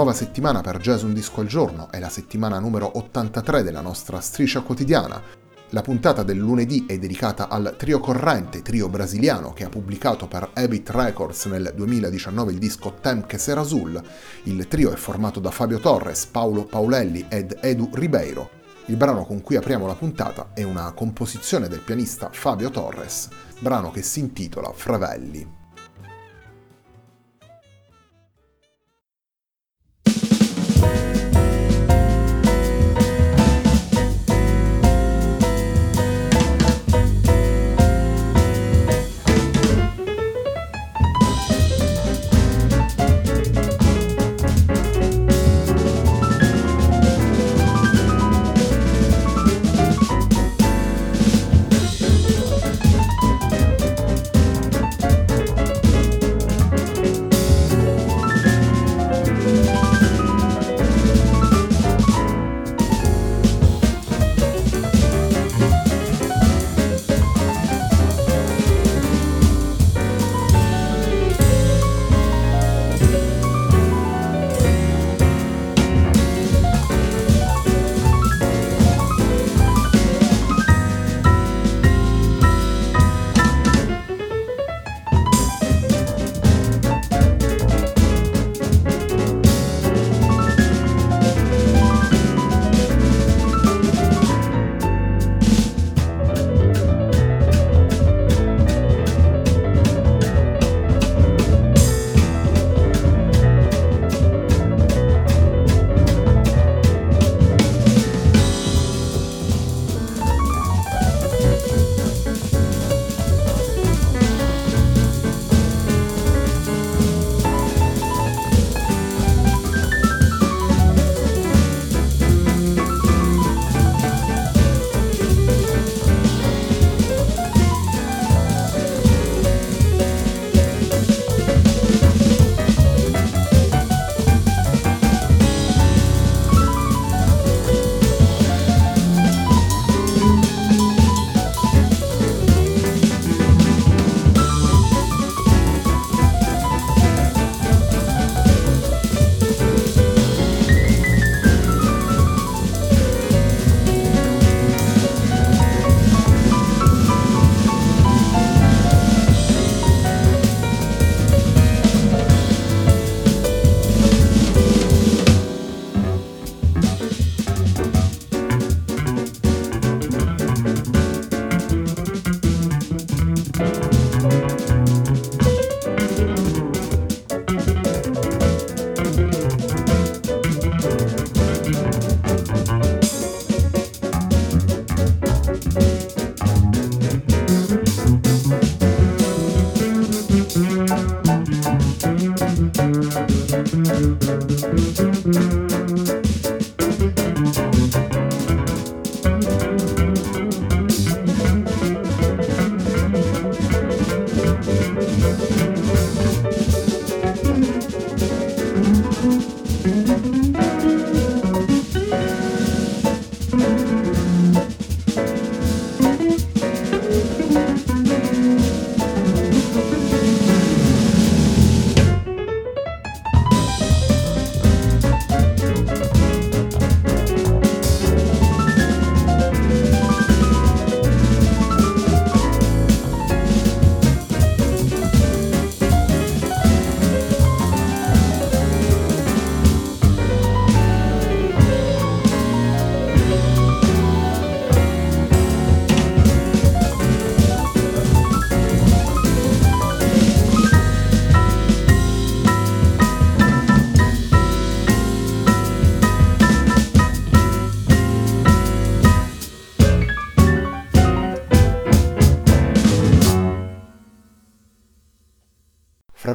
Nuova settimana per Jazz Un Disco al Giorno, è la settimana numero 83 della nostra striscia quotidiana. La puntata del lunedì è dedicata al trio corrente, trio brasiliano che ha pubblicato per Habit Records nel 2019 il disco Tem que ser azul. Il trio è formato da Fabio Torres, Paolo Paolelli ed Edu Ribeiro. Il brano con cui apriamo la puntata è una composizione del pianista Fabio Torres, brano che si intitola Fravelli.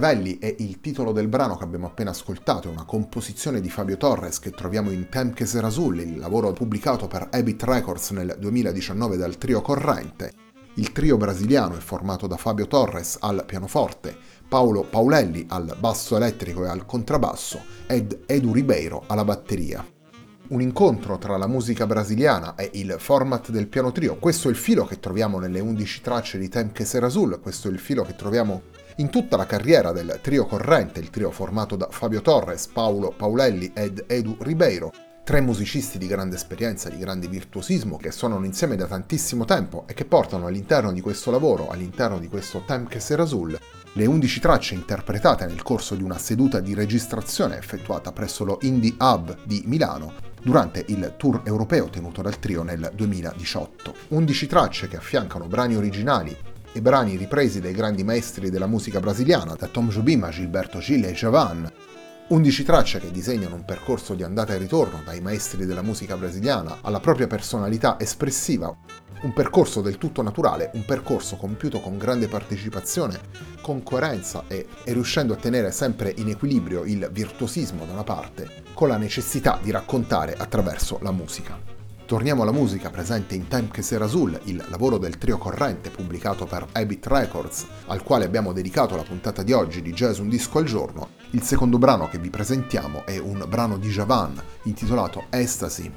Fravelli è il titolo del brano che abbiamo appena ascoltato, è una composizione di Fabio Torres che troviamo in Temke Serasul, il lavoro pubblicato per Habit Records nel 2019 dal trio Corrente. Il trio brasiliano è formato da Fabio Torres al pianoforte, Paolo Paulelli al basso elettrico e al contrabbasso ed Edu Ribeiro alla batteria un incontro tra la musica brasiliana e il format del piano trio. Questo è il filo che troviamo nelle 11 tracce di Temke Serazul, questo è il filo che troviamo in tutta la carriera del trio corrente, il trio formato da Fabio Torres, Paolo Paulelli ed Edu Ribeiro, tre musicisti di grande esperienza, di grande virtuosismo, che suonano insieme da tantissimo tempo e che portano all'interno di questo lavoro, all'interno di questo Temke Serazul, le 11 tracce interpretate nel corso di una seduta di registrazione effettuata presso lo Indie Hub di Milano durante il tour europeo tenuto dal trio nel 2018. 11 tracce che affiancano brani originali e brani ripresi dai grandi maestri della musica brasiliana, da Tom Jobim a Gilberto Gil e Javan, 11 tracce che disegnano un percorso di andata e ritorno dai maestri della musica brasiliana alla propria personalità espressiva, un percorso del tutto naturale, un percorso compiuto con grande partecipazione, con coerenza e, e riuscendo a tenere sempre in equilibrio il virtuosismo da una parte con la necessità di raccontare attraverso la musica. Torniamo alla musica presente in Time che Sera Azul, il lavoro del trio corrente pubblicato per Habit Records, al quale abbiamo dedicato la puntata di oggi di Jazz Un Disco al Giorno. Il secondo brano che vi presentiamo è un brano di Javan intitolato Ecstasy,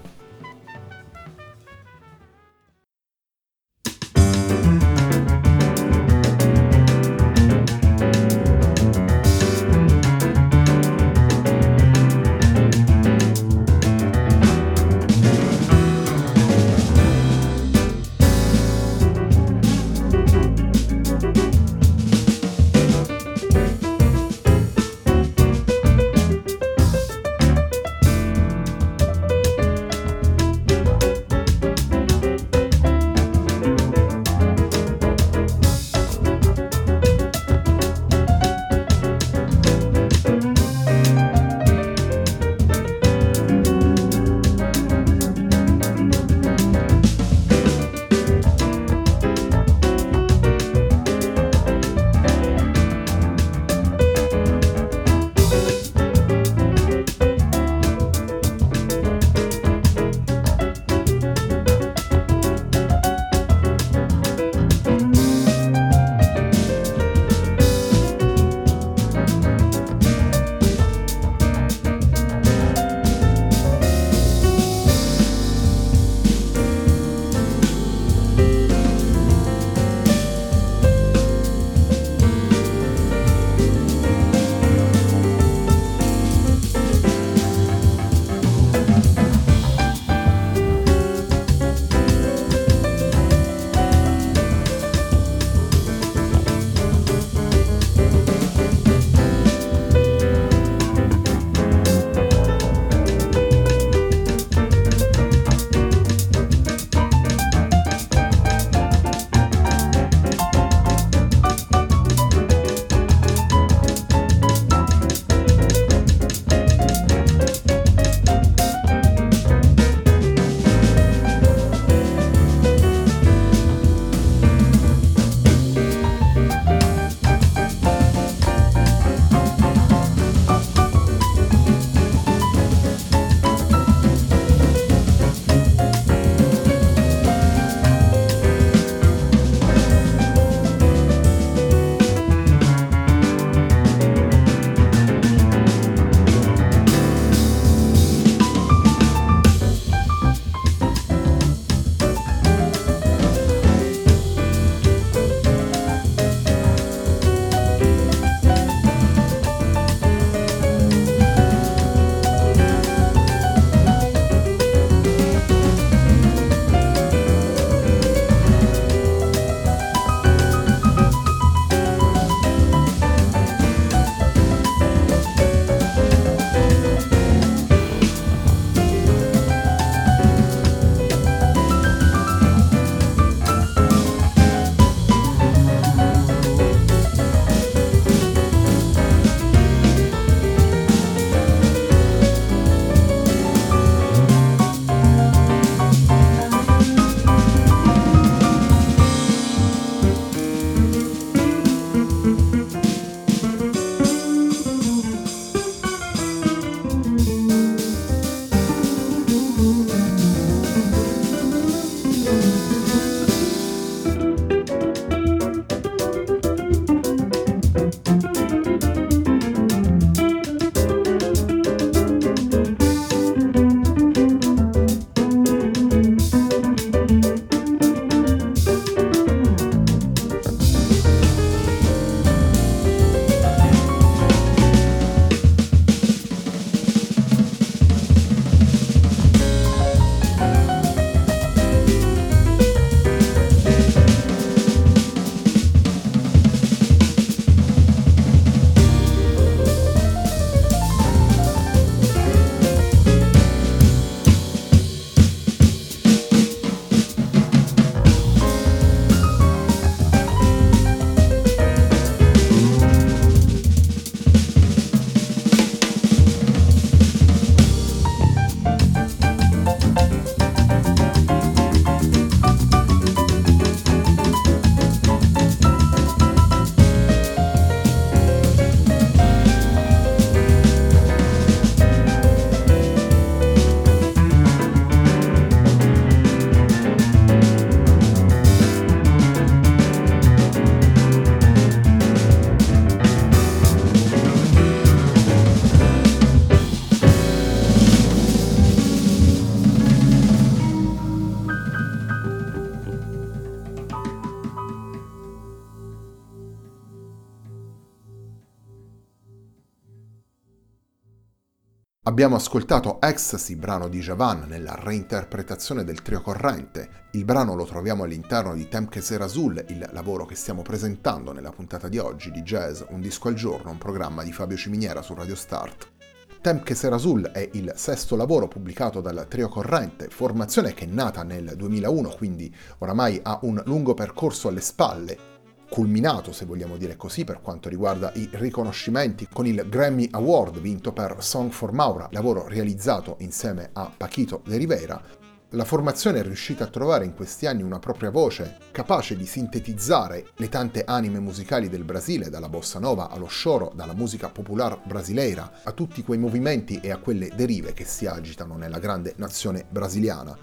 Abbiamo ascoltato Ecstasy, brano di Javan, nella reinterpretazione del trio corrente. Il brano lo troviamo all'interno di Temke Serazul, il lavoro che stiamo presentando nella puntata di oggi di Jazz Un disco al giorno, un programma di Fabio Ciminiera su Radio Start. Temke Serazul è il sesto lavoro pubblicato dal trio corrente, formazione che è nata nel 2001, quindi oramai ha un lungo percorso alle spalle culminato, se vogliamo dire così, per quanto riguarda i riconoscimenti con il Grammy Award vinto per Song for Maura, lavoro realizzato insieme a Paquito de Rivera. La formazione è riuscita a trovare in questi anni una propria voce capace di sintetizzare le tante anime musicali del Brasile, dalla bossa nova allo shoro, dalla musica popolare brasileira, a tutti quei movimenti e a quelle derive che si agitano nella grande nazione brasiliana.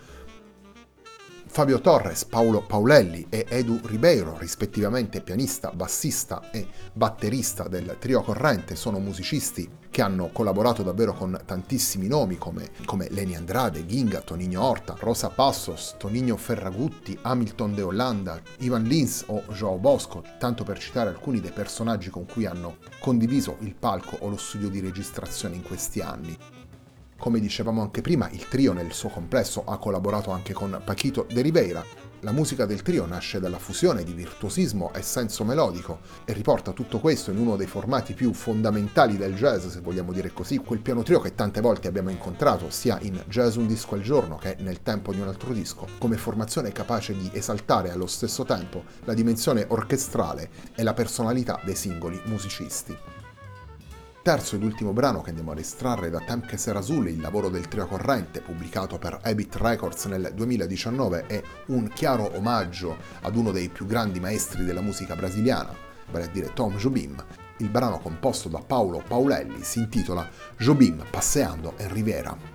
Fabio Torres, Paolo Paulelli e Edu Ribeiro, rispettivamente pianista, bassista e batterista del trio corrente, sono musicisti che hanno collaborato davvero con tantissimi nomi come, come Leni Andrade, Ginga, Tonino Horta, Rosa Passos, Tonino Ferragutti, Hamilton de Hollanda, Ivan Lins o Joao Bosco, tanto per citare alcuni dei personaggi con cui hanno condiviso il palco o lo studio di registrazione in questi anni. Come dicevamo anche prima, il trio nel suo complesso ha collaborato anche con Paquito de Ribeira. La musica del trio nasce dalla fusione di virtuosismo e senso melodico e riporta tutto questo in uno dei formati più fondamentali del jazz, se vogliamo dire così, quel piano trio che tante volte abbiamo incontrato sia in Jazz un disco al giorno che nel tempo di un altro disco, come formazione capace di esaltare allo stesso tempo la dimensione orchestrale e la personalità dei singoli musicisti terzo ed ultimo brano che andiamo a estrarre da Temke Serazul, il lavoro del trio corrente, pubblicato per Habit Records nel 2019, è un chiaro omaggio ad uno dei più grandi maestri della musica brasiliana, vale a dire Tom Jobim. Il brano composto da Paolo Paulelli si intitola Jobim passeando in Riviera.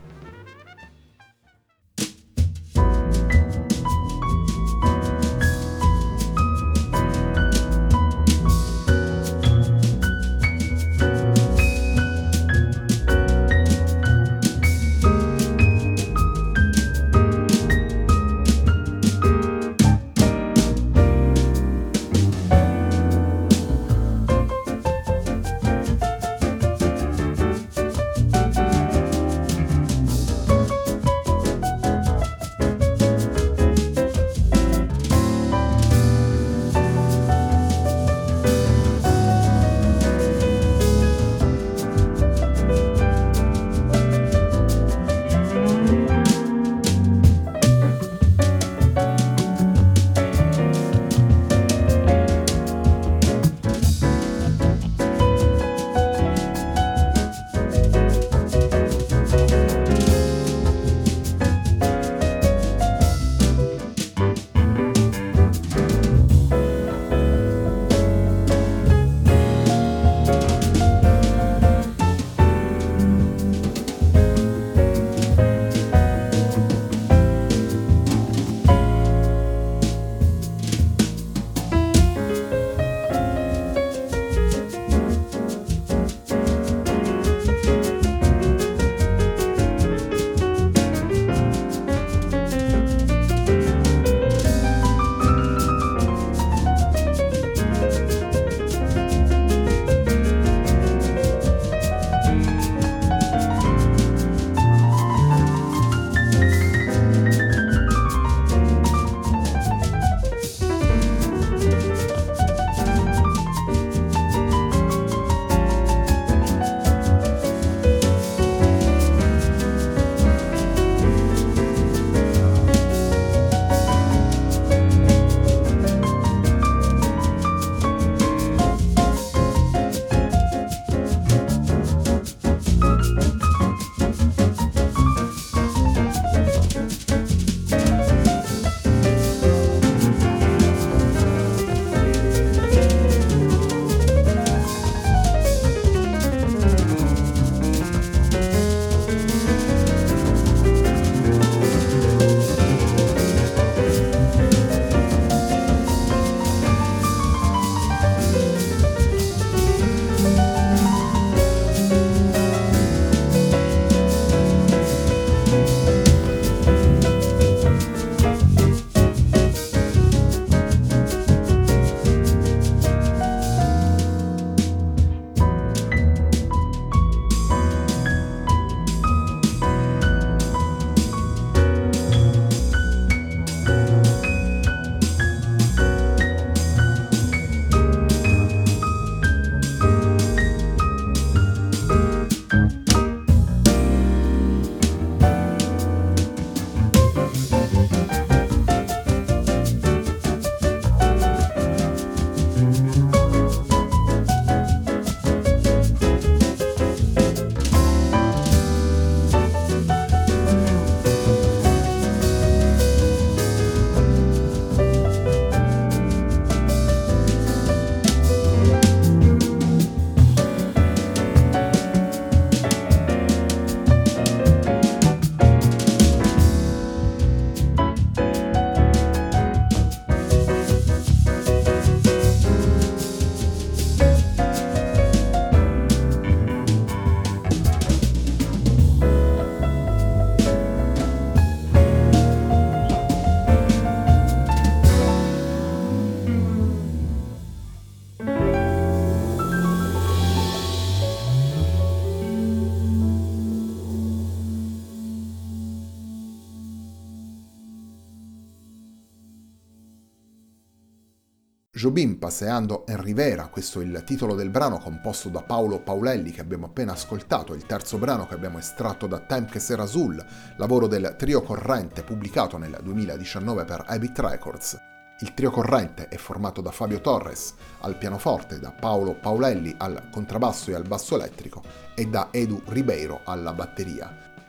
Jobim passeando en Rivera, questo è il titolo del brano composto da Paolo Paulelli che abbiamo appena ascoltato, il terzo brano che abbiamo estratto da Time che Sera Azul, lavoro del trio corrente pubblicato nel 2019 per Habit Records. Il trio corrente è formato da Fabio Torres al pianoforte, da Paolo Paulelli al contrabbasso e al basso elettrico e da Edu Ribeiro alla batteria.